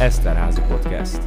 Eszterházi Podcast.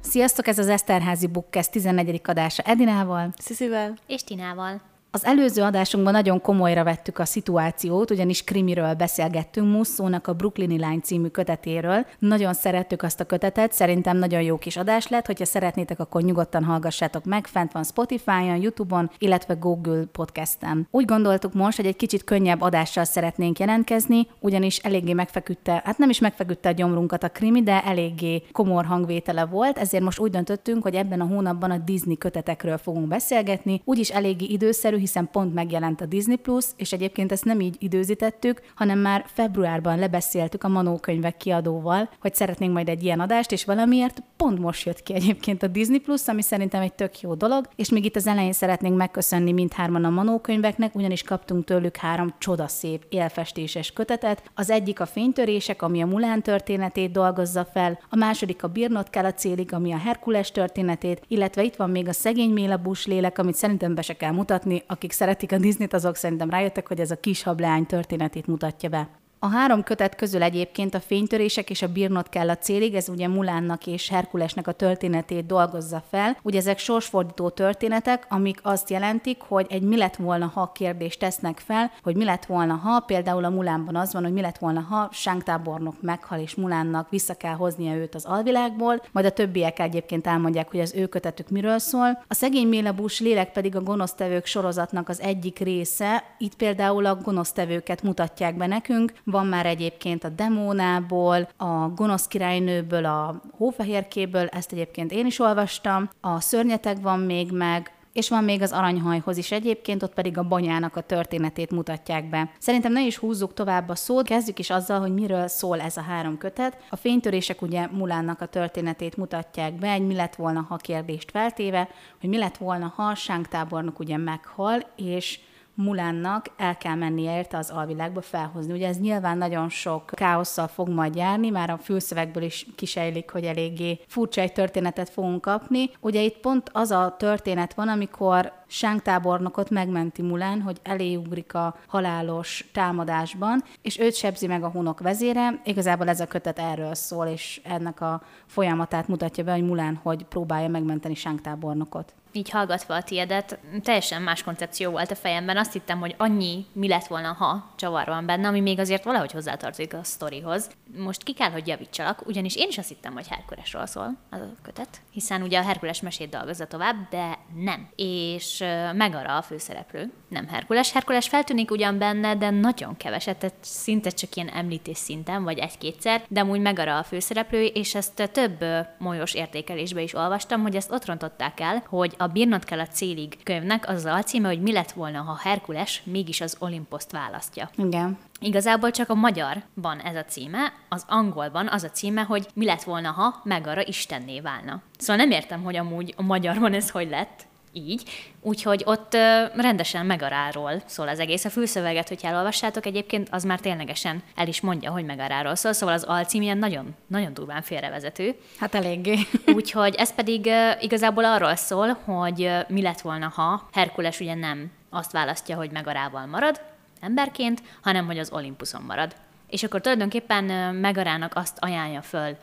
Sziasztok, ez az Eszterházi Bookcast 14. adása Edinával, Sziszivel. És Tinával. Az előző adásunkban nagyon komolyra vettük a szituációt, ugyanis krimiről beszélgettünk, Musszónak a Brooklyni Lány című kötetéről. Nagyon szerettük azt a kötetet, szerintem nagyon jó kis adás lett, hogyha szeretnétek, akkor nyugodtan hallgassátok meg, fent van Spotify-on, YouTube-on, illetve Google Podcast-en. Úgy gondoltuk most, hogy egy kicsit könnyebb adással szeretnénk jelentkezni, ugyanis eléggé megfeküdte, hát nem is megfeküdte a gyomrunkat a krimi, de eléggé komor hangvétele volt, ezért most úgy döntöttünk, hogy ebben a hónapban a Disney kötetekről fogunk beszélgetni, úgyis eléggé időszerű, hiszen pont megjelent a Disney Plus, és egyébként ezt nem így időzítettük, hanem már februárban lebeszéltük a Manó könyvek kiadóval, hogy szeretnénk majd egy ilyen adást, és valamiért pont most jött ki egyébként a Disney Plus, ami szerintem egy tök jó dolog, és még itt az elején szeretnénk megköszönni mindhárman a Manó könyveknek, ugyanis kaptunk tőlük három csodaszép élfestéses kötetet. Az egyik a fénytörések, ami a Mulán történetét dolgozza fel, a második a Birnot kell a célig, ami a Herkules történetét, illetve itt van még a szegény Mélabús lélek, amit szerintem be se kell mutatni, akik szeretik a Disney-t, azok szerintem rájöttek, hogy ez a kis hableány történetét mutatja be. A három kötet közül egyébként a fénytörések és a bírnot kell a célig, ez ugye Mulánnak és Herkulesnek a történetét dolgozza fel. Ugye ezek sorsfordító történetek, amik azt jelentik, hogy egy mi lett volna, ha kérdést tesznek fel, hogy mi lett volna, ha például a Mulánban az van, hogy mi lett volna, ha Sánktábornok meghal és Mulánnak vissza kell hoznia őt az alvilágból, majd a többiek egyébként elmondják, hogy az ő kötetük miről szól. A szegény Mélabús lélek pedig a gonosztevők sorozatnak az egyik része. Itt például a gonosztevőket mutatják be nekünk, van már egyébként a demónából, a gonosz királynőből, a hófehérkéből, ezt egyébként én is olvastam, a szörnyetek van még meg, és van még az aranyhajhoz is egyébként, ott pedig a banyának a történetét mutatják be. Szerintem ne is húzzuk tovább a szót, kezdjük is azzal, hogy miről szól ez a három kötet. A fénytörések ugye Mulánnak a történetét mutatják be, egy mi lett volna, ha kérdést feltéve, hogy mi lett volna, ha Sánktábornok ugye meghal, és Mulánnak el kell mennie érte az alvilágba felhozni. Ugye ez nyilván nagyon sok káosszal fog majd járni, már a fülszövegből is kisejlik, hogy eléggé furcsa egy történetet fogunk kapni. Ugye itt pont az a történet van, amikor Sánk tábornokot megmenti Mulán, hogy eléugrik a halálos támadásban, és őt sebzi meg a hunok vezére. Igazából ez a kötet erről szól, és ennek a folyamatát mutatja be, hogy Mulán hogy próbálja megmenteni Sánk tábornokot így hallgatva a tiedet, teljesen más koncepció volt a fejemben. Azt hittem, hogy annyi mi lett volna, ha csavar van benne, ami még azért valahogy hozzátartozik a sztorihoz. Most ki kell, hogy javítsalak, ugyanis én is azt hittem, hogy Herkulesról szól az a kötet, hiszen ugye a Herkules mesét dolgozza tovább, de nem. És Megara a főszereplő, nem Herkules. Herkules feltűnik ugyan benne, de nagyon keveset, tehát szinte csak ilyen említés szinten, vagy egy-kétszer, de amúgy Megara a főszereplő, és ezt több molyos értékelésbe is olvastam, hogy ezt ott rontották el, hogy a Bírnod kell a célig könyvnek az az alcíme, hogy mi lett volna, ha Herkules mégis az Olimposzt választja. Igen. Igazából csak a magyarban ez a címe, az angolban az a címe, hogy mi lett volna, ha Megara istenné válna. Szóval nem értem, hogy amúgy a magyarban ez hogy lett, így. Úgyhogy ott rendesen megaráról szól az egész. A fülszöveget, hogyha elolvassátok egyébként, az már ténylegesen el is mondja, hogy megaráról szól, szóval az alcím ilyen nagyon, nagyon durván félrevezető. Hát eléggé. Úgyhogy ez pedig igazából arról szól, hogy mi lett volna, ha Herkules ugye nem azt választja, hogy megarával marad, emberként, hanem hogy az Olimpuson marad. És akkor tulajdonképpen Megarának azt ajánlja föl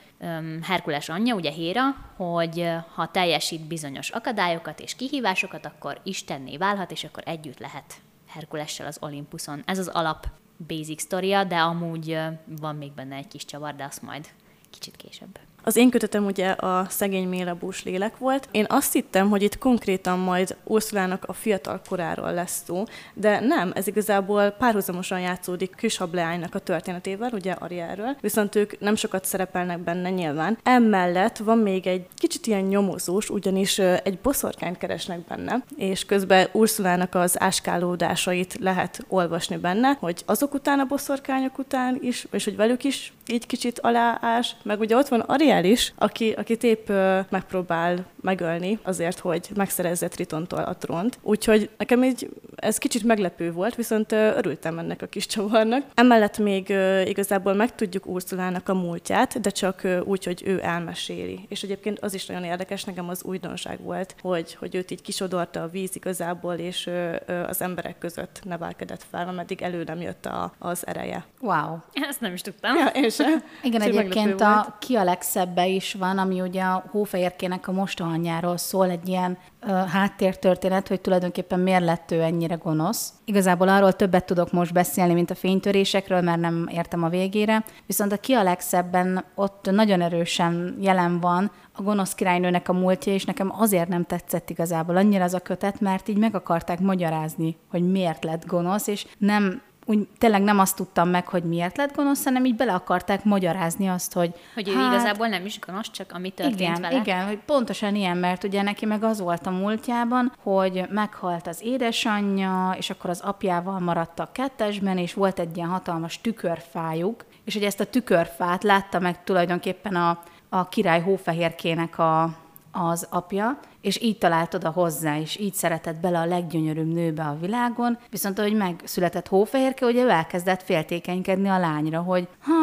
Herkules anyja, ugye Héra, hogy ha teljesít bizonyos akadályokat és kihívásokat, akkor istenné válhat, és akkor együtt lehet Herkulessel az Olympuson. Ez az alap basic sztoria, de amúgy van még benne egy kis csavar, de azt majd kicsit később. Az én kötetem ugye a szegény mélebús lélek volt. Én azt hittem, hogy itt konkrétan majd Ursulának a fiatal koráról lesz szó, de nem, ez igazából párhuzamosan játszódik Küshableánynak a történetével, ugye Ariáról, viszont ők nem sokat szerepelnek benne nyilván. Emellett van még egy kicsit ilyen nyomozós, ugyanis egy boszorkányt keresnek benne, és közben Ursulának az áskálódásait lehet olvasni benne, hogy azok után a boszorkányok után is, és hogy velük is így kicsit aláás, meg ugye ott van Ariel Ariel is, aki, aki épp ö, megpróbál megölni azért, hogy megszerezze Tritontól a trónt. Úgyhogy nekem így ez kicsit meglepő volt, viszont ö, örültem ennek a kis csavarnak. Emellett még ö, igazából megtudjuk Ursulának a múltját, de csak ö, úgy, hogy ő elmeséli. És egyébként az is nagyon érdekes, nekem az újdonság volt, hogy, hogy őt így kisodorta a víz igazából, és ö, ö, az emberek között nevelkedett fel, ameddig elő nem jött a, az ereje. Wow. Ezt nem is tudtam. Ja, én sem. Igen, Úgyhogy egyébként meglepő volt. a Ki a legszebbe is van, ami ugye a hófehérkének a mostohanyjáról szól, egy ilyen ö, háttértörténet, hogy tulajdonképpen miért lett ő ennyire gonosz. Igazából arról többet tudok most beszélni, mint a fénytörésekről, mert nem értem a végére. Viszont a Ki a legszebben ott nagyon erősen jelen van a gonosz királynőnek a múltja, és nekem azért nem tetszett igazából annyira az a kötet, mert így meg akarták magyarázni, hogy miért lett gonosz, és nem úgy tényleg nem azt tudtam meg, hogy miért lett gonosz, hanem így bele akarták magyarázni azt, hogy Hogy ő igazából nem is gonosz, csak ami történt igen, vele. Igen, hogy pontosan ilyen, mert ugye neki meg az volt a múltjában, hogy meghalt az édesanyja, és akkor az apjával maradt a kettesben, és volt egy ilyen hatalmas tükörfájuk, és hogy ezt a tükörfát látta meg tulajdonképpen a, a király hófehérkének a, az apja, és így talált oda hozzá, és így szeretett bele a leggyönyörűbb nőbe a világon, viszont ahogy megszületett hófehérke, ugye ő elkezdett féltékenykedni a lányra, hogy ha,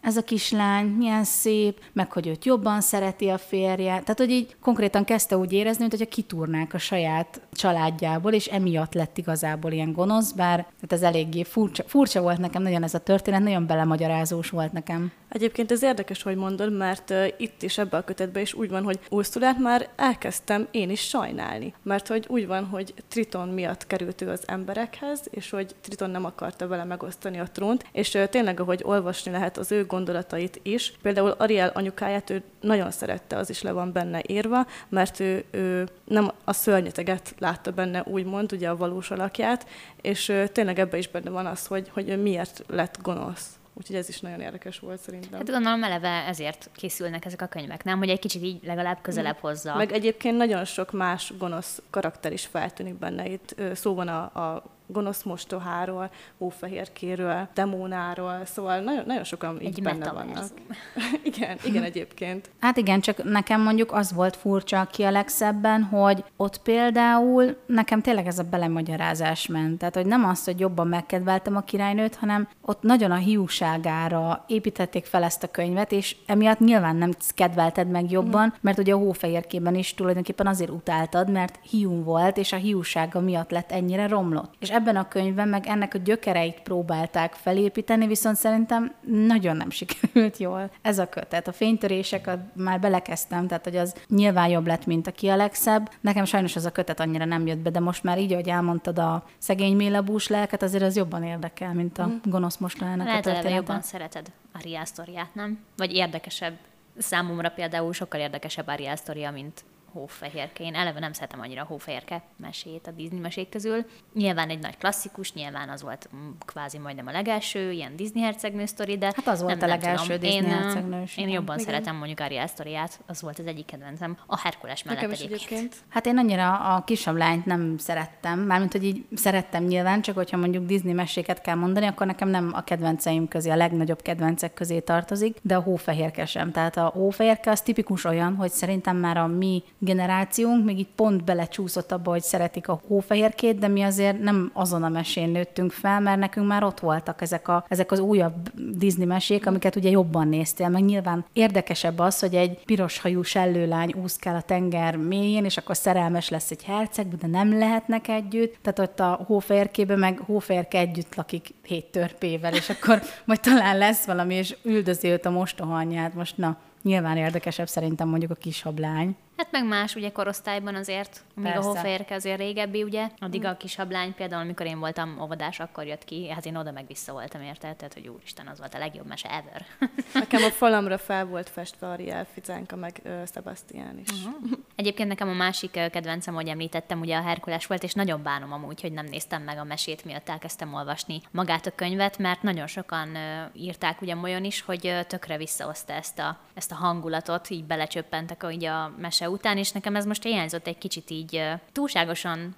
ez a kislány, milyen szép, meg hogy őt jobban szereti a férje. Tehát, hogy így konkrétan kezdte úgy érezni, mint hogyha kitúrnák a saját családjából, és emiatt lett igazából ilyen gonosz, bár tehát ez eléggé furcsa, furcsa volt nekem, nagyon ez a történet, nagyon belemagyarázós volt nekem. Egyébként ez érdekes, hogy mondod, mert itt is ebbe a kötetben is úgy van, hogy Ursulát már elkezdtem én is sajnálni. Mert hogy úgy van, hogy Triton miatt került ő az emberekhez, és hogy Triton nem akarta vele megosztani a trónt, és tényleg, ahogy olvasni lehet az ő gondolatait is, például Ariel anyukáját ő nagyon szerette, az is le van benne írva, mert ő, ő nem a szörnyeteget látta benne, úgymond, ugye a valós alakját, és tényleg ebbe is benne van az, hogy, hogy miért lett gonosz. Úgyhogy ez is nagyon érdekes volt szerintem. Hát gondolom eleve ezért készülnek ezek a könyvek, nem? Hogy egy kicsit így legalább közelebb hozza. Meg egyébként nagyon sok más gonosz karakter is feltűnik benne. Itt szó van a, a gonosz mostoháról, hófehérkéről, demónáról, szóval nagyon, nagyon sokan így Egy benne metaverse. vannak. igen, igen egyébként. Hát igen, csak nekem mondjuk az volt furcsa ki a legszebben, hogy ott például nekem tényleg ez a belemagyarázás ment. Tehát, hogy nem az, hogy jobban megkedveltem a királynőt, hanem ott nagyon a hiúságára építették fel ezt a könyvet, és emiatt nyilván nem kedvelted meg jobban, mert ugye a hófehérkében is tulajdonképpen azért utáltad, mert hiú volt, és a hiúsága miatt lett ennyire romlott. És ebben a könyvben meg ennek a gyökereit próbálták felépíteni, viszont szerintem nagyon nem sikerült jól. Ez a kötet. A fénytörések már belekezdtem, tehát hogy az nyilván jobb lett, mint a ki a legszebb. Nekem sajnos az a kötet annyira nem jött be, de most már így, ahogy elmondtad a szegény mélabús lelket, azért az jobban érdekel, mint a gonosz mostohának a Lehet eleve története. jobban szereted Ariel sztoriát, nem? Vagy érdekesebb. Számomra például sokkal érdekesebb Ariel sztoria, mint Hófehérke. Én eleve nem szeretem annyira a Hófehérke mesét a Disney mesék közül. Nyilván egy nagy klasszikus, nyilván az volt mm, kvázi majdnem a legelső, ilyen Disney hercegnő sztori, de Hát az volt nem, a nem legelső tudom. Disney én, hercegnős, Én jobban Igen. szeretem mondjuk Ariel sztoriát, az volt az egyik kedvencem. A Herkules mellett egyébként. egyébként. Hát én annyira a kisebb lányt nem szerettem, mármint, hogy így szerettem nyilván, csak hogyha mondjuk Disney meséket kell mondani, akkor nekem nem a kedvenceim közé, a legnagyobb kedvencek közé tartozik, de a hófehérke sem. Tehát a hófehérke az tipikus olyan, hogy szerintem már a mi generációnk még így pont belecsúszott abba, hogy szeretik a hófehérkét, de mi azért nem azon a mesén nőttünk fel, mert nekünk már ott voltak ezek, a, ezek az újabb Disney mesék, amiket ugye jobban néztél, meg nyilván érdekesebb az, hogy egy piros hajú sellőlány úszkál a tenger mélyén, és akkor szerelmes lesz egy hercegbe, de nem lehetnek együtt. Tehát ott a hófehérkében meg hófehérke együtt lakik hét törpével, és akkor majd talán lesz valami, és üldözi őt a mostohanyját. Most na, nyilván érdekesebb szerintem mondjuk a kis hablány. Hát meg más ugye korosztályban azért, míg Persze. a Hoférke azért régebbi, ugye, addig a kis hablány például, amikor én voltam óvodás, akkor jött ki, hát én oda meg vissza voltam érte, tehát hogy úristen, az volt a legjobb mese ever. Nekem a falamra fel volt festve Ariel Ficánka, meg ö, Sebastian is. Uh-huh. Egyébként nekem a másik ö, kedvencem, hogy említettem, ugye a Herkules volt, és nagyon bánom amúgy, hogy nem néztem meg a mesét, miatt elkezdtem olvasni magát a könyvet, mert nagyon sokan ö, írták ugye olyan is, hogy ö, tökre visszahozta ezt a, ezt a hangulatot, így belecsöppentek így a mese után, és nekem ez most hiányzott egy kicsit így túlságosan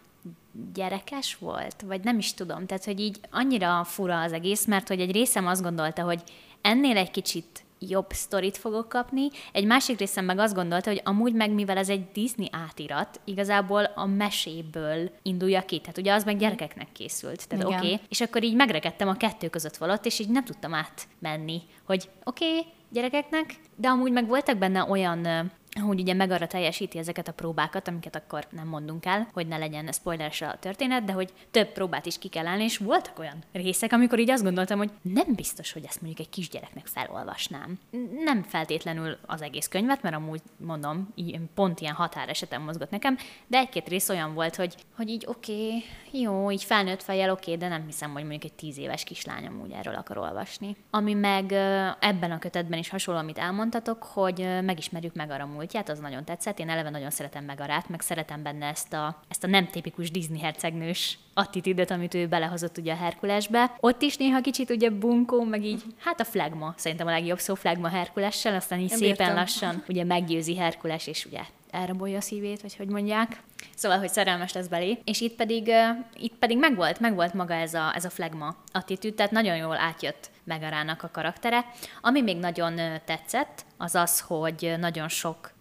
gyerekes volt, vagy nem is tudom. Tehát, hogy így annyira fura az egész, mert hogy egy részem azt gondolta, hogy ennél egy kicsit jobb sztorit fogok kapni. Egy másik részem meg azt gondolta, hogy amúgy meg mivel ez egy Disney átirat, igazából a meséből indulja ki. Tehát ugye az meg gyerekeknek készült. Tehát oké. Okay. És akkor így megrekedtem a kettő között valott, és így nem tudtam átmenni, hogy oké, okay, gyerekeknek, de amúgy meg voltak benne olyan hogy ugye meg arra teljesíti ezeket a próbákat, amiket akkor nem mondunk el, hogy ne legyen spoileres a történet, de hogy több próbát is ki kell állni, és voltak olyan részek, amikor így azt gondoltam, hogy nem biztos, hogy ezt mondjuk egy kisgyereknek felolvasnám. Nem feltétlenül az egész könyvet, mert amúgy mondom, így pont ilyen határeseten mozgott nekem, de egy-két rész olyan volt, hogy, hogy így oké, okay, jó, így felnőtt fejjel oké, okay, de nem hiszem, hogy mondjuk egy tíz éves kislány amúgy erről akar olvasni. Ami meg ebben a kötetben is hasonló, amit elmondtatok, hogy megismerjük meg arra múltját, az nagyon tetszett. Én eleve nagyon szeretem meg Arát, meg szeretem benne ezt a, ezt a nem tipikus Disney hercegnős attitűdöt, amit ő belehozott ugye a Herkulesbe. Ott is néha kicsit ugye bunkó, meg így, hát a flagma, szerintem a legjobb szó flagma Herkulessel, aztán így Én szépen bírtam. lassan ugye meggyőzi Herkules, és ugye elrabolja a szívét, vagy hogy mondják. Szóval, hogy szerelmes lesz belé. És itt pedig, itt pedig megvolt, megvolt maga ez a, ez a flagma attitűd, tehát nagyon jól átjött Megarának a karaktere. Ami még nagyon tetszett, az az, hogy nagyon sok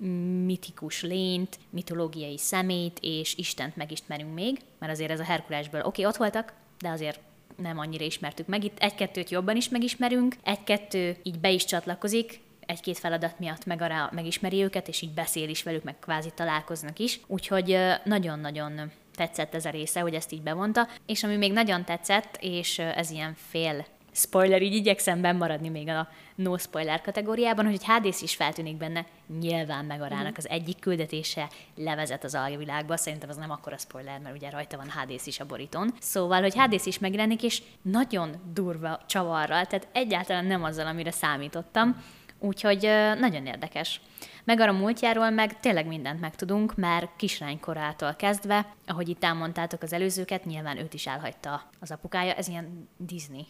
mitikus lényt, mitológiai szemét és Istent megismerünk még, mert azért ez a Herkulesből oké, okay, ott voltak, de azért nem annyira ismertük meg. Itt egy-kettőt jobban is megismerünk, egy-kettő így be is csatlakozik, egy-két feladat miatt meg arra megismeri őket, és így beszél is velük, meg kvázi találkoznak is. Úgyhogy nagyon-nagyon tetszett ez a része, hogy ezt így bevonta. És ami még nagyon tetszett, és ez ilyen fél spoiler, így igyekszem maradni még a no spoiler kategóriában, hogy Hádész is feltűnik benne, nyilván megarának mhm. az egyik küldetése levezet az alvilágba, szerintem az nem akkora spoiler, mert ugye rajta van Hádész is a borítón. Szóval, hogy Hádész is megjelenik, és nagyon durva csavarral, tehát egyáltalán nem azzal, amire számítottam, úgyhogy nagyon érdekes. Meg arra múltjáról meg tényleg mindent megtudunk, mert kislánykorától kezdve, ahogy itt elmondtátok az előzőket, nyilván őt is elhagyta az apukája, ez ilyen Disney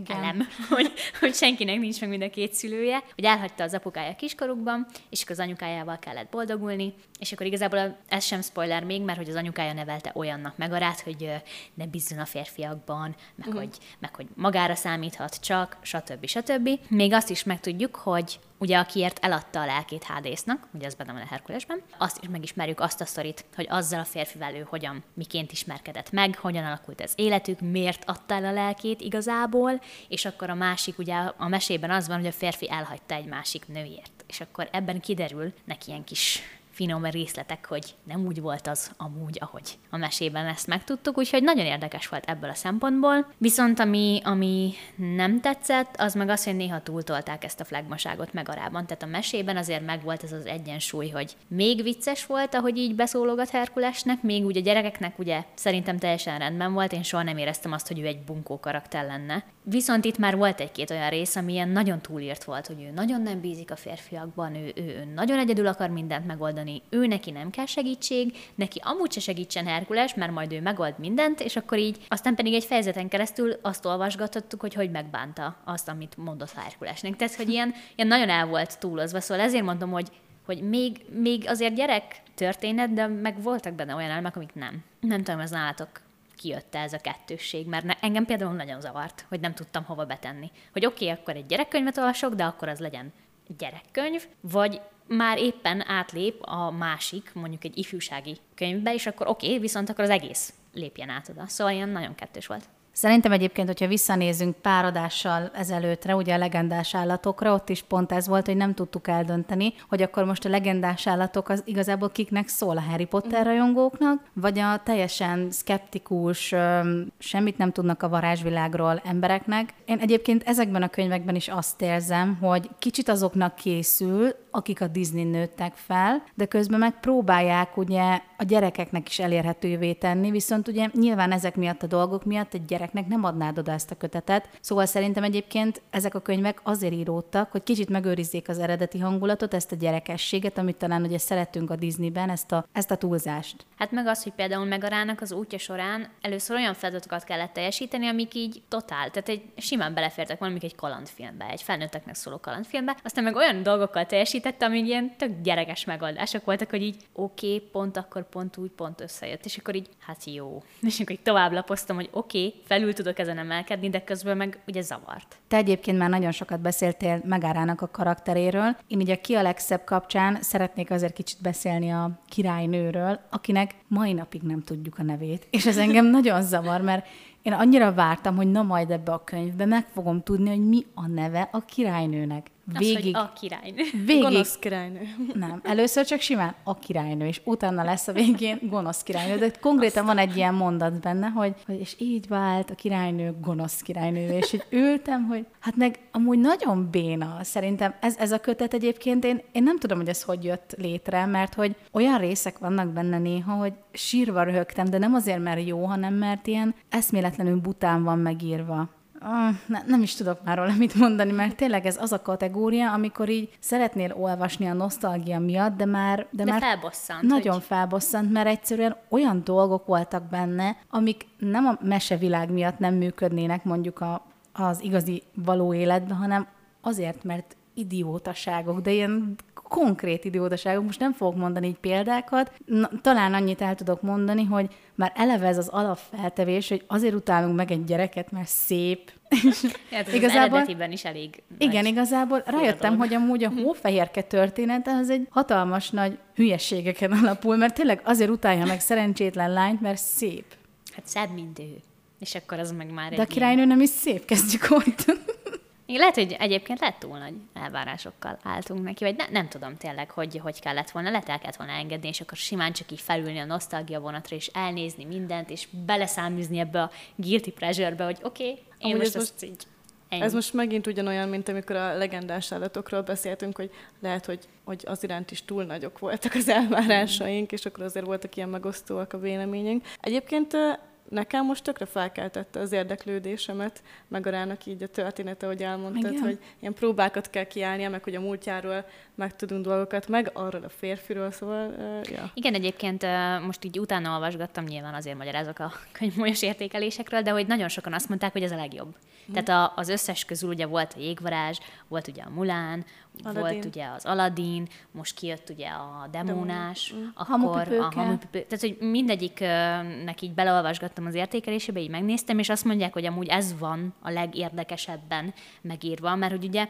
igen. elem, hogy, hogy senkinek nincs meg mind a két szülője, hogy elhagyta az apukája kiskorukban, és akkor az anyukájával kellett boldogulni, és akkor igazából ez sem spoiler még, mert hogy az anyukája nevelte olyannak megarát, hogy ne bízzon a férfiakban, meg, uh-huh. hogy, meg hogy magára számíthat csak, stb. stb. Még azt is megtudjuk, hogy ugye akiért eladta a lelkét Hádésznak, ugye az benne van a Herkulesben, azt is megismerjük azt a sztorit, hogy azzal a férfivel ő hogyan, miként ismerkedett meg, hogyan alakult az életük, miért adta el a lelkét igazából, és akkor a másik, ugye a mesében az van, hogy a férfi elhagyta egy másik nőért. És akkor ebben kiderül neki ilyen kis finom részletek, hogy nem úgy volt az amúgy, ahogy a mesében ezt megtudtuk, úgyhogy nagyon érdekes volt ebből a szempontból. Viszont ami, ami nem tetszett, az meg az, hogy néha túltolták ezt a flagmaságot megarában. Tehát a mesében azért megvolt ez az egyensúly, hogy még vicces volt, ahogy így beszólogat Herkulesnek, még ugye gyerekeknek ugye szerintem teljesen rendben volt, én soha nem éreztem azt, hogy ő egy bunkó karakter lenne. Viszont itt már volt egy-két olyan rész, ami ilyen nagyon túlírt volt, hogy ő nagyon nem bízik a férfiakban, ő, ő, ő nagyon egyedül akar mindent megoldani, mondani, ő neki nem kell segítség, neki amúgy se segítsen Herkules, mert majd ő megold mindent, és akkor így, aztán pedig egy fejezeten keresztül azt olvasgatottuk, hogy hogy megbánta azt, amit mondott Herkulesnek. Tehát, hogy ilyen, ilyen nagyon el volt túlozva, szóval ezért mondom, hogy hogy még, még azért gyerek történet, de meg voltak benne olyan elemek, amik nem. Nem tudom, ez nálatok kijött ez a kettősség, mert ne, engem például nagyon zavart, hogy nem tudtam hova betenni. Hogy oké, okay, akkor egy gyerekkönyvet olvasok, de akkor az legyen gyerekkönyv, vagy már éppen átlép a másik, mondjuk egy ifjúsági könyvbe, és akkor oké, okay, viszont akkor az egész lépjen át oda. Szóval ilyen nagyon kettős volt. Szerintem egyébként, hogyha visszanézünk pár adással ezelőttre, ugye a legendás állatokra, ott is pont ez volt, hogy nem tudtuk eldönteni, hogy akkor most a legendás állatok az igazából kiknek szól a Harry Potter rajongóknak, vagy a teljesen skeptikus, semmit nem tudnak a varázsvilágról embereknek. Én egyébként ezekben a könyvekben is azt érzem, hogy kicsit azoknak készül, akik a Disney nőttek fel, de közben meg próbálják ugye a gyerekeknek is elérhetővé tenni, viszont ugye nyilván ezek miatt a dolgok miatt egy gyereknek nem adnád oda ezt a kötetet. Szóval szerintem egyébként ezek a könyvek azért íródtak, hogy kicsit megőrizzék az eredeti hangulatot, ezt a gyerekességet, amit talán ugye szeretünk a Disneyben, ezt a, ezt a túlzást. Hát meg az, hogy például Megarának az útja során először olyan feladatokat kellett teljesíteni, amik így totál, tehát egy simán belefértek valamik egy kalandfilmbe, egy felnőtteknek szóló kalandfilmbe, aztán meg olyan dolgokkal teljesítette, amik ilyen tök gyerekes megoldások voltak, hogy így oké, okay, pont akkor pont úgy, pont összejött, és akkor így, hát jó. És akkor így tovább lapoztam, hogy oké, okay, belül tudok ezen emelkedni, de közben meg ugye zavart. Te egyébként már nagyon sokat beszéltél Megárának a karakteréről. Én ugye Ki a legszebb kapcsán szeretnék azért kicsit beszélni a királynőről, akinek mai napig nem tudjuk a nevét. És ez engem nagyon zavar, mert én annyira vártam, hogy na majd ebbe a könyvbe meg fogom tudni, hogy mi a neve a királynőnek. Végig. Az, hogy a királynő. Végig. Gonosz királynő. Nem, először csak simán a királynő, és utána lesz a végén gonosz királynő. De konkrétan van egy ilyen mondat benne, hogy, hogy és így vált a királynő gonosz királynő, és hogy ültem, hogy hát meg amúgy nagyon béna. Szerintem ez, ez a kötet egyébként, én, én nem tudom, hogy ez hogy jött létre, mert hogy olyan részek vannak benne néha, hogy sírva röhögtem, de nem azért, mert jó, hanem mert ilyen eszméletlenül bután van megírva. Ne, nem is tudok már róla mit mondani, mert tényleg ez az a kategória, amikor így szeretnél olvasni a nosztalgia miatt, de már... De, de már felbosszant. Nagyon hogy... felbosszant, mert egyszerűen olyan dolgok voltak benne, amik nem a mesevilág miatt nem működnének mondjuk a, az igazi való életben, hanem azért, mert idiótaságok, de ilyen konkrét idiótaságok, most nem fogok mondani így példákat, Na, talán annyit el tudok mondani, hogy már eleve ez az alapfeltevés, hogy azért utálunk meg egy gyereket, mert szép. Ez igazából, az is elég Igen, igazából rájöttem, dolog. hogy amúgy a hófehérke története az egy hatalmas nagy hülyeségeken alapul, mert tényleg azért utálja meg szerencsétlen lányt, mert szép. Hát szebb, mint ő. És akkor az meg már De a királynő nem is szép, kezdjük ott. Igen, lehet, hogy egyébként lett túl nagy elvárásokkal álltunk neki, vagy ne, nem tudom tényleg, hogy hogy kellett volna, lehet el kellett volna engedni, és akkor simán csak így felülni a nosztalgia vonatra, és elnézni mindent, és beleszáműzni ebbe a guilty pleasure-be, hogy oké, okay, én Amúgy most ezt most... így Ennyi. Ez most megint ugyanolyan, mint amikor a legendás állatokról beszéltünk, hogy lehet, hogy, hogy az iránt is túl nagyok voltak az elvárásaink, és akkor azért voltak ilyen megosztóak a véleményünk. Egyébként nekem most tökre felkeltette az érdeklődésemet, meg a rának így a története, hogy elmondtad, Igen. hogy ilyen próbákat kell kiállnia, meg hogy a múltjáról megtudunk dolgokat, meg arról a férfiról, szóval, uh, ja. Igen, egyébként uh, most így utána olvasgattam, nyilván azért magyarázok a könyvmolyos értékelésekről, de hogy nagyon sokan azt mondták, hogy ez a legjobb. Mm. Tehát a, az összes közül ugye volt a jégvarázs, volt ugye a Mulán, Aladdin. volt ugye az Aladdin, most kijött ugye a demónás, mm. akkor hamupipőke. a hamupipő. Tehát, hogy mindegyiknek így beleolvasgattam az értékelésébe, így megnéztem, és azt mondják, hogy amúgy ez van a legérdekesebben megírva, mert hogy ugye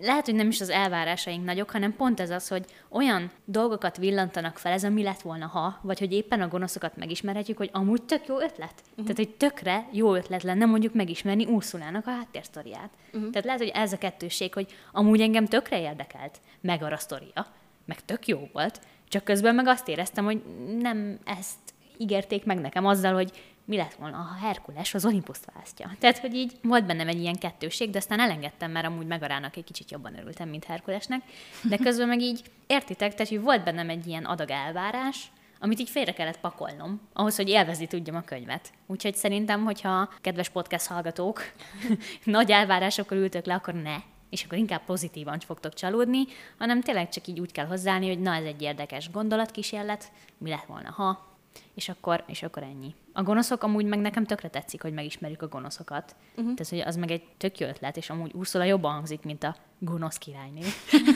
lehet, hogy nem is az elvárásaink nagyok, hanem pont ez az, hogy olyan dolgokat villantanak fel, ez a mi lett volna, ha, vagy hogy éppen a gonoszokat megismerhetjük, hogy amúgy tök jó ötlet. Uh-huh. Tehát, hogy tökre jó ötlet lenne mondjuk megismerni Úrszulának a háttérsztoriát. Uh-huh. Tehát lehet, hogy ez a kettőség, hogy amúgy engem tökre érdekelt, meg a sztoria, meg tök jó volt, csak közben meg azt éreztem, hogy nem ezt ígérték meg nekem azzal, hogy mi lett volna, ha Herkules az Olympuszt választja. Tehát, hogy így volt bennem egy ilyen kettőség, de aztán elengedtem, mert amúgy megarának egy kicsit jobban örültem, mint Herkulesnek. De közben meg így, értitek, tehát, hogy volt bennem egy ilyen adag elvárás, amit így félre kellett pakolnom, ahhoz, hogy élvezni tudjam a könyvet. Úgyhogy szerintem, hogyha kedves podcast hallgatók nagy elvárásokkal ültök le, akkor ne, és akkor inkább pozitívan fogtok csalódni, hanem tényleg csak így úgy kell hozzáállni, hogy na, ez egy érdekes gondolatkísérlet, mi lett volna, ha, és akkor, és akkor ennyi. A gonoszok amúgy meg nekem tökre tetszik, hogy megismerjük a gonoszokat. Uh-huh. Tehát, hogy az meg egy tök jó ötlet, és amúgy Ursula jobban hangzik, mint a gonosz királyné.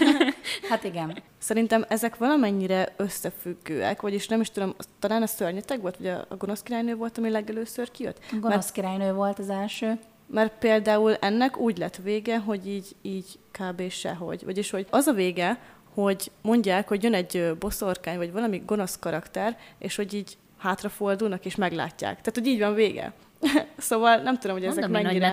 hát igen. Szerintem ezek valamennyire összefüggőek, vagyis nem is tudom, talán a szörnyeteg volt, vagy a, a gonosz királynő volt, ami legelőször kijött? A gonosz mert, királynő volt az első. Mert például ennek úgy lett vége, hogy így, így kb. sehogy. Vagyis, hogy az a vége, hogy mondják, hogy jön egy boszorkány, vagy valami gonosz karakter, és hogy így hátrafordulnak, és meglátják. Tehát, hogy így van vége. szóval nem tudom, hogy ezek Mondom, mennyire...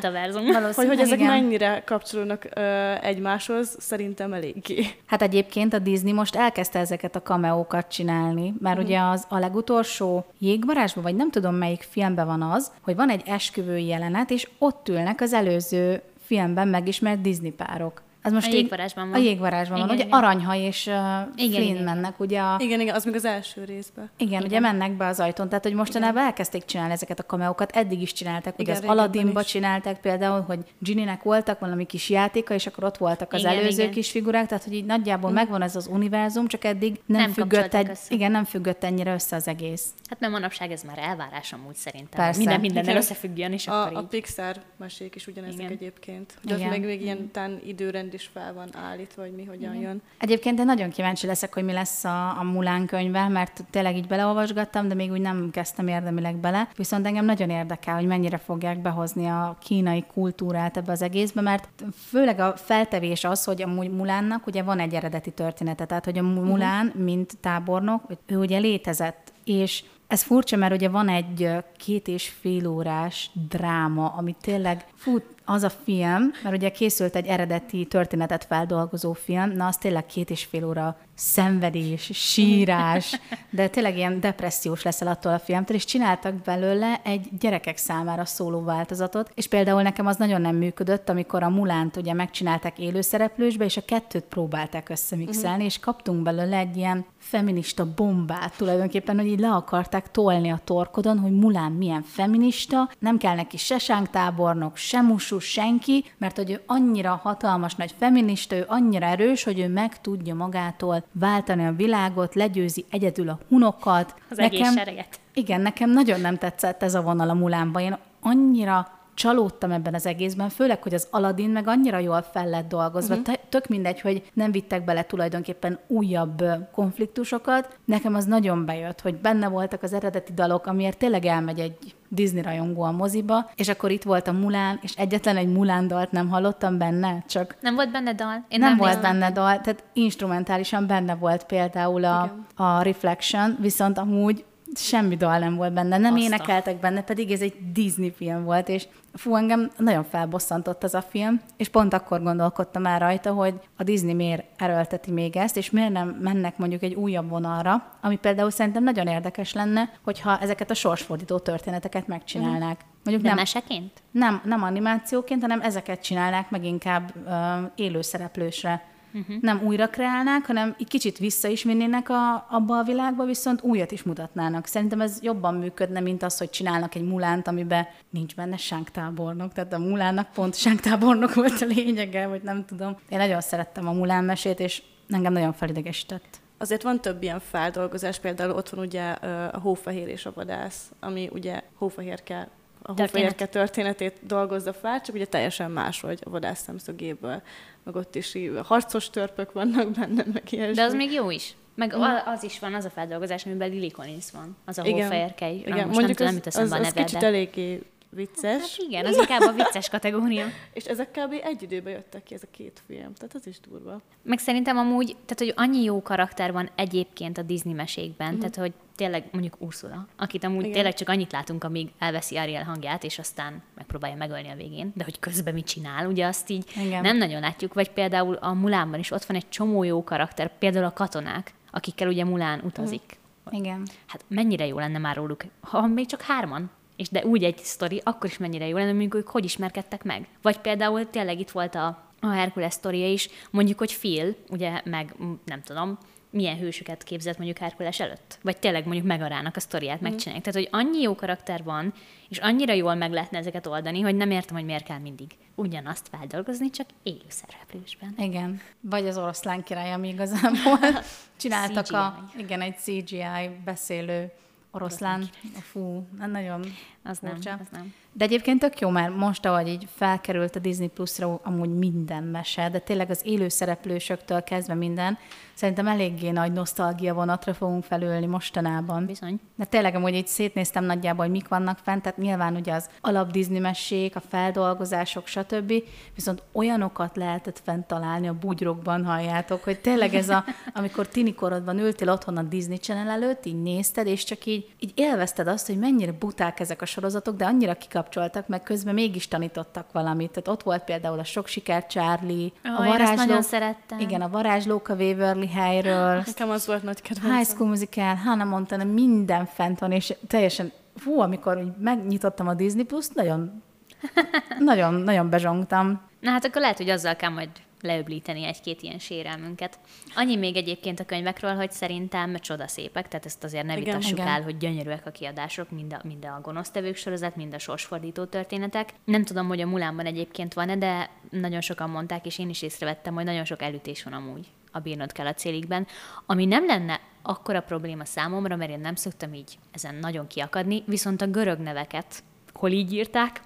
Hogy, hogy, hogy ezek igen. mennyire kapcsolódnak ö, egymáshoz, szerintem eléggé. Hát egyébként a Disney most elkezdte ezeket a kameókat csinálni, mert mm. ugye az a legutolsó jégvarázsban, vagy nem tudom melyik filmben van az, hogy van egy esküvői jelenet, és ott ülnek az előző filmben megismert Disney párok. Az most a jégvarázsban van. A jégvarázsban igen, van. Igen. Ugye aranyhaj és uh, igen, Flynn igen. mennek, ugye a... Igen, igen, az még az első részben. Igen, igen, ugye mennek be az ajtón. Tehát, hogy mostanában elkezdték csinálni ezeket a kameókat, eddig is csináltak. Ugye az Aladdinba csinálták például, hogy Ginnynek voltak valami kis játéka, és akkor ott voltak az igen, előző igen. kis figurák, tehát, hogy így nagyjából mm. megvan ez az univerzum, csak eddig nem, nem függött egy, össze. igen, nem függött ennyire össze az egész. Hát mert manapság ez már elvárás amúgy szerintem. Persze. Minden mindennel összefüggjön, és a, akkor A Pixar mesék is ugyanezek igen. egyébként. De igen. meg még ilyen tán időrendi is fel van állítva, hogy mi hogyan Igen. jön. Egyébként én nagyon kíváncsi leszek, hogy mi lesz a, a Mulán könyvvel, mert tényleg így beleolvasgattam, de még úgy nem kezdtem érdemileg bele. Viszont engem nagyon érdekel, hogy mennyire fogják behozni a kínai kultúrát ebbe az egészbe, mert főleg a feltevés az, hogy a Mulánnak ugye van egy eredeti története, tehát hogy a Mulán, uh-huh. mint tábornok, ő ugye létezett, és ez furcsa, mert ugye van egy két és fél órás dráma, ami tényleg fut, az a film, mert ugye készült egy eredeti történetet feldolgozó film, na az tényleg két és fél óra szenvedés, sírás, de tényleg ilyen depressziós leszel attól a filmtől, és csináltak belőle egy gyerekek számára szóló változatot, és például nekem az nagyon nem működött, amikor a Mulánt ugye megcsinálták élőszereplősbe, és a kettőt próbálták összemixelni, uh-huh. és kaptunk belőle egy ilyen feminista bombát tulajdonképpen, hogy így le akarták tolni a torkodon, hogy Mulán milyen feminista, nem kell neki se tábornok, se musu, senki, mert hogy ő annyira hatalmas nagy feminista, ő annyira erős, hogy ő meg tudja magától váltani a világot, legyőzi egyedül a hunokat. Az nekem, egész sereget. Igen, nekem nagyon nem tetszett ez a vonal a Mulánban. Én annyira csalódtam ebben az egészben, főleg, hogy az Aladdin meg annyira jól fel lett dolgozva. Uh-huh. Tök mindegy, hogy nem vittek bele tulajdonképpen újabb konfliktusokat. Nekem az nagyon bejött, hogy benne voltak az eredeti dalok, amiért tényleg elmegy egy Disney rajongó a moziba, és akkor itt volt a Mulán, és egyetlen egy Mulán dalt nem hallottam benne, csak... Nem volt benne dal? Én nem, nem volt benne dal, tehát instrumentálisan benne volt például a, a Reflection, viszont amúgy semmi dal nem volt benne, nem Azta. énekeltek benne, pedig ez egy Disney film volt, és fú, engem nagyon felbosszantott ez a film, és pont akkor gondolkodtam már rajta, hogy a Disney miért erőlteti még ezt, és miért nem mennek mondjuk egy újabb vonalra, ami például szerintem nagyon érdekes lenne, hogyha ezeket a sorsfordító történeteket megcsinálnák. Mondjuk De nem meseként? Nem, nem animációként, hanem ezeket csinálnák meg inkább uh, élőszereplősre uh-huh. nem újra kreálnák, hanem egy kicsit vissza is vinnének a, abba a világba, viszont újat is mutatnának. Szerintem ez jobban működne, mint az, hogy csinálnak egy mulánt, amiben nincs benne sánktábornok. Tehát a mulánnak pont sánktábornok volt a lényege, vagy nem tudom. Én nagyon szerettem a mulán mesét, és engem nagyon felidegesített. Azért van több ilyen feldolgozás, például ott van ugye a hófehér és a vadász, ami ugye hófehérke a hófehérke történetét dolgozza fel, csak ugye teljesen máshogy a vadász szemszögéből meg ott is harcos törpök vannak benne, meg ilyesmi. De az még jó is. Meg mm. az is van, az a feldolgozás, amiben Lily Collins van, az a hófehérke. Igen, most mondjuk nem az, az, az kicsit de... eléggé vicces. Hát igen, az inkább a vicces kategória. és ezek kb. egy időben jöttek ki ez a két film, tehát az is durva. Meg szerintem amúgy, tehát hogy annyi jó karakter van egyébként a Disney mesékben, mm. tehát hogy tényleg mondjuk Ursula, akit amúgy Igen. tényleg csak annyit látunk, amíg elveszi Ariel hangját, és aztán megpróbálja megölni a végén, de hogy közben mit csinál, ugye azt így Igen. nem nagyon látjuk, vagy például a Mulánban is ott van egy csomó jó karakter, például a katonák, akikkel ugye Mulán utazik. Igen. Hát mennyire jó lenne már róluk, ha még csak hárman, és de úgy egy sztori, akkor is mennyire jó lenne, mondjuk ők hogy ismerkedtek meg. Vagy például tényleg itt volt a, a Herkules sztoria is, mondjuk, hogy Phil, ugye, meg nem tudom, milyen hősöket képzett mondjuk Herkules előtt. Vagy tényleg mondjuk megarának a sztoriát, mm. megcsinálják. Tehát, hogy annyi jó karakter van, és annyira jól meg lehetne ezeket oldani, hogy nem értem, hogy miért kell mindig ugyanazt feldolgozni, csak élő szereplősben. Igen. Vagy az oroszlán király, ami igazából csináltak CGI. a, igen, egy CGI beszélő oroszlán. Fú, nagyon az nem, az nem. De egyébként tök jó, mert most, ahogy így felkerült a Disney Plus-ra amúgy minden mese, de tényleg az élő szereplősöktől kezdve minden, szerintem eléggé nagy nosztalgia vonatra fogunk felülni mostanában. Bizony. De tényleg amúgy így szétnéztem nagyjából, hogy mik vannak fent, tehát nyilván ugye az alap Disney mesék, a feldolgozások, stb. Viszont olyanokat lehetett fent találni a bugyrokban, halljátok, hogy tényleg ez a, amikor tini korodban ültél otthon a Disney Channel előtt, így nézted, és csak így, így élvezted azt, hogy mennyire buták ezek a sorozatok, de annyira kikapcsoltak, meg közben mégis tanítottak valamit. Tehát ott volt például a Sok siker Charlie, oh, a varázsló... nagyon szerettem. Igen, a varázslók a Waverly helyről. Nekem az volt nagy kedvencem. High School Musical, Hannah Montana, minden fent van, és teljesen, fú, amikor úgy megnyitottam a Disney Plus-t, nagyon, nagyon, nagyon bezsongtam. Na hát akkor lehet, hogy azzal kell majd leöblíteni egy-két ilyen sérelmünket. Annyi még egyébként a könyvekről, hogy szerintem csodaszépek, tehát ezt azért ne vitassuk igen, el, hogy gyönyörűek a kiadások, mind a, mind a gonosztevők sorozat, mind a sorsfordító történetek. Nem tudom, hogy a Mulánban egyébként van-e, de nagyon sokan mondták, és én is észrevettem, hogy nagyon sok elütés van amúgy a bírnod kell a célikben, ami nem lenne akkora probléma számomra, mert én nem szoktam így ezen nagyon kiakadni, viszont a görög neveket hol így írták,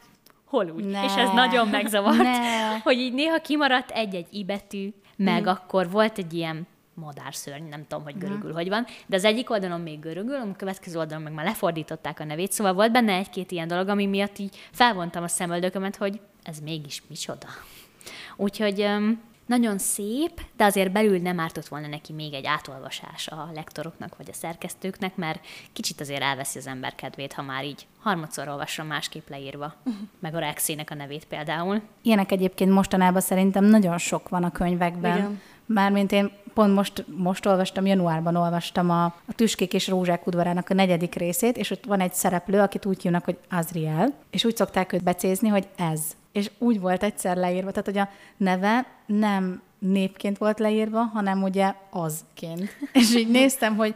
hol úgy. Ne. És ez nagyon megzavart, Ne. hogy így néha kimaradt egy-egy i betű, meg akkor volt egy ilyen madárszörny, nem tudom, hogy görögül hogy van, de az egyik oldalon még görögül, a következő oldalon meg már lefordították a nevét, szóval volt benne egy-két ilyen dolog, ami miatt így felvontam a szemöldökömet, hogy ez mégis micsoda. Úgyhogy öm, nagyon szép, de azért belül nem ártott volna neki még egy átolvasás a lektoroknak vagy a szerkesztőknek, mert kicsit azért elveszi az ember kedvét, ha már így harmadszor olvasson másképp leírva, meg a Rexének a nevét például. Ilyenek egyébként mostanában szerintem nagyon sok van a könyvekben. Igen. Mármint én pont most, most olvastam, januárban olvastam a, a Tüskék és Rózsák udvarának a negyedik részét, és ott van egy szereplő, akit úgy hívnak, hogy Azriel, és úgy szokták őt becézni, hogy ez. És úgy volt egyszer leírva, tehát hogy a neve nem népként volt leírva, hanem ugye azként. És így néztem, hogy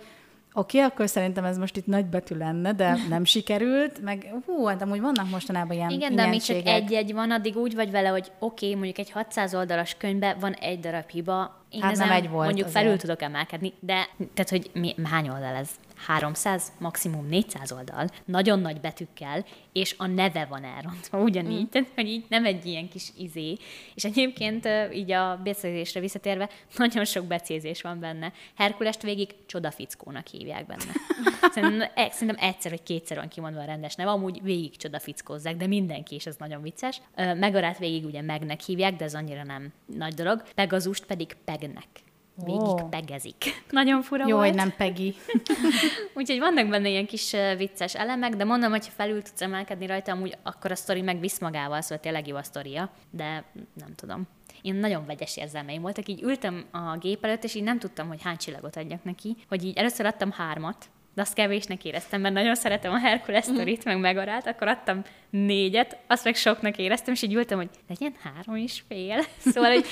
Oké, okay, akkor szerintem ez most itt nagybetű lenne, de nem sikerült, meg hú, hát amúgy vannak mostanában ilyen Igen, de amíg csak egy-egy van, addig úgy vagy vele, hogy oké, okay, mondjuk egy 600 oldalas könyvben van egy darab hiba, én Hát nem egy volt mondjuk azért. felül tudok emelkedni, de tehát, hogy mi, hány oldal ez? 300, maximum 400 oldal, nagyon nagy betűkkel, és a neve van elrontva ugyanígy, mm. tehát hogy így nem egy ilyen kis izé. És egyébként így a becézésre visszatérve, nagyon sok becézés van benne. Herkulest végig csodafickónak hívják benne. Szerintem, e- szerintem egyszer vagy kétszer van kimondva a rendes neve, amúgy végig csodafickózzák, de mindenki, és ez nagyon vicces. Megarát végig ugye megnek hívják, de ez annyira nem nagy dolog. Pegazust pedig pegnek. Végig Ó. pegezik. Nagyon fura Jó, volt. hogy nem Peggy. Úgyhogy vannak benne ilyen kis vicces elemek, de mondom, hogy ha felül tudsz emelkedni rajta, amúgy akkor a sztori meg visz magával, szóval tényleg jó a sztoria, de nem tudom. Én nagyon vegyes érzelmeim voltak, így ültem a gép előtt, és így nem tudtam, hogy hány csillagot adjak neki, hogy így először adtam hármat, de azt kevésnek éreztem, mert nagyon szeretem a Herkules sztorit, meg megarát, akkor adtam négyet, azt meg soknak éreztem, és így ültem, hogy legyen három és fél. Szóval, hogy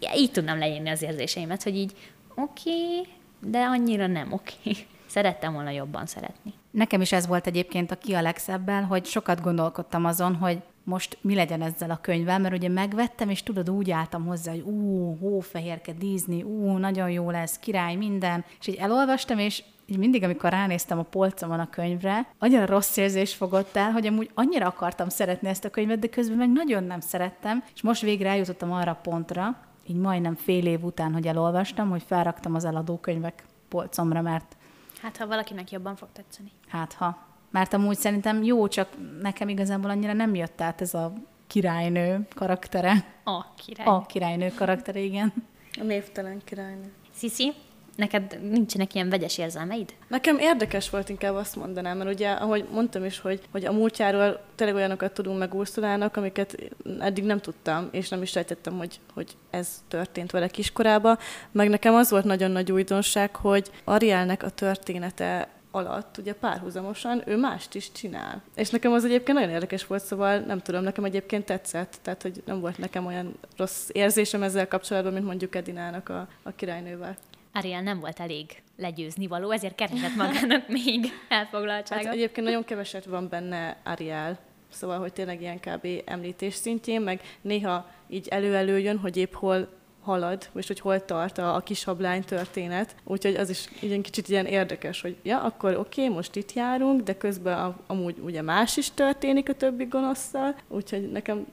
ja, így tudnám leírni az érzéseimet, hogy így oké, okay, de annyira nem oké. Okay. Szerettem volna jobban szeretni. Nekem is ez volt egyébként a ki a legszebbel, hogy sokat gondolkodtam azon, hogy most mi legyen ezzel a könyvvel, mert ugye megvettem, és tudod, úgy álltam hozzá, hogy ú, hófehérke Disney, ú, nagyon jó lesz, király, minden. És így elolvastam, és így mindig, amikor ránéztem a polcomon a könyvre, annyira rossz érzés fogott el, hogy amúgy annyira akartam szeretni ezt a könyvet, de közben meg nagyon nem szerettem, és most végre eljutottam arra a pontra, így majdnem fél év után, hogy elolvastam, hogy felraktam az eladókönyvek polcomra, mert Hát, ha valakinek jobban fog tetszeni. Hát ha. Mert amúgy szerintem jó, csak nekem igazából annyira nem jött át ez a királynő karaktere. A király. A királynő karaktere, igen. A névtelen királynő. Sziszi, neked nincsenek ilyen vegyes érzelmeid? Nekem érdekes volt inkább azt mondanám, mert ugye, ahogy mondtam is, hogy, hogy a múltjáról tényleg olyanokat tudunk meg Ursulának, amiket eddig nem tudtam, és nem is sejtettem, hogy, hogy ez történt vele kiskorában. Meg nekem az volt nagyon nagy újdonság, hogy Arielnek a története alatt, ugye párhuzamosan ő mást is csinál. És nekem az egyébként nagyon érdekes volt, szóval nem tudom, nekem egyébként tetszett, tehát hogy nem volt nekem olyan rossz érzésem ezzel kapcsolatban, mint mondjuk Edinának a, a királynővel. Ariel nem volt elég legyőzni való, ezért keresett magának még elfoglaltságot. Hát egyébként nagyon keveset van benne Ariel, szóval, hogy tényleg ilyen kb. említés szintjén, meg néha így elő-elő jön, hogy épp hol halad, és hogy hol tart a, a kis hablány történet. Úgyhogy az is ilyen kicsit ilyen érdekes, hogy ja, akkor oké, okay, most itt járunk, de közben a, amúgy ugye más is történik a többi gonoszszal, úgyhogy nekem,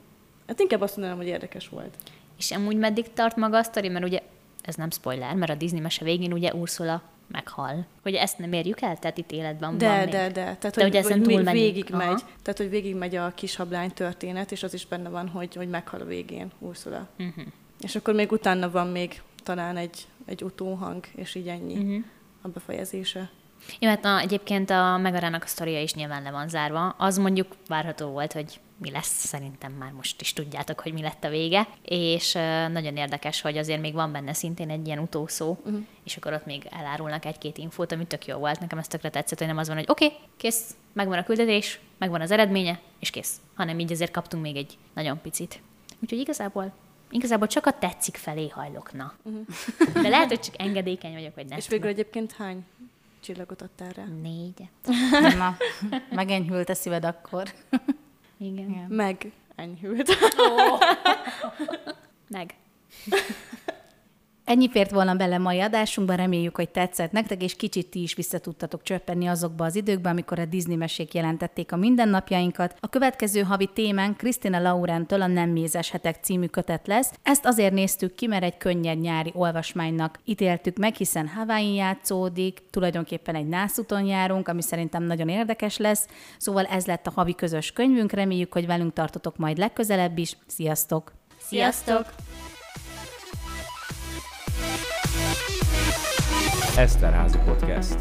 hát inkább azt mondanám, hogy érdekes volt. És amúgy meddig tart maga a sztori, mert ugye ez nem spoiler, mert a Disney mese végén ugye Ursula meghal. Hogy ezt nem érjük el? Tehát itt életben De, van de, még. de. Tehát, De hogy, hogy ezen túl menjünk. végig megy. Tehát, hogy végig megy a kis hablány történet, és az is benne van, hogy, hogy meghal a végén Ursula. Uh-huh. És akkor még utána van még talán egy, egy utóhang, és így ennyi Uh-huh. a befejezése. Jó, hát na, egyébként a Megarának a sztoria is nyilván le van zárva. Az mondjuk várható volt, hogy mi lesz, szerintem már most is tudjátok, hogy mi lett a vége, és nagyon érdekes, hogy azért még van benne szintén egy ilyen utószó, uh-huh. és akkor ott még elárulnak egy-két infót, ami tök jó volt, nekem ez tökre tetszett, hogy nem az van, hogy oké, okay, kész, megvan a küldetés, megvan az eredménye, és kész, hanem így azért kaptunk még egy nagyon picit. Úgyhogy igazából Igazából csak a tetszik felé hajlok, na. Uh-huh. De lehet, hogy csak engedékeny vagyok, vagy nem. és végül egyébként hány csillagot adtál rá? Négy. Na, megenyhült a szíved akkor. Igen. Igen. Meg enyhült. Meg. Ennyi fért volna bele mai adásunkban, reméljük, hogy tetszett nektek, és kicsit ti is vissza tudtatok csöppenni azokba az időkbe, amikor a Disney mesék jelentették a mindennapjainkat. A következő havi témánk Krisztina Laurentől a Nem mézes hetek című kötet lesz. Ezt azért néztük ki, mert egy könnyed nyári olvasmánynak ítéltük meg, hiszen Hawaii játszódik, tulajdonképpen egy nászúton járunk, ami szerintem nagyon érdekes lesz. Szóval ez lett a havi közös könyvünk, reméljük, hogy velünk tartotok majd legközelebb is. Sziasztok! Sziasztok! Eszterházi Podcast.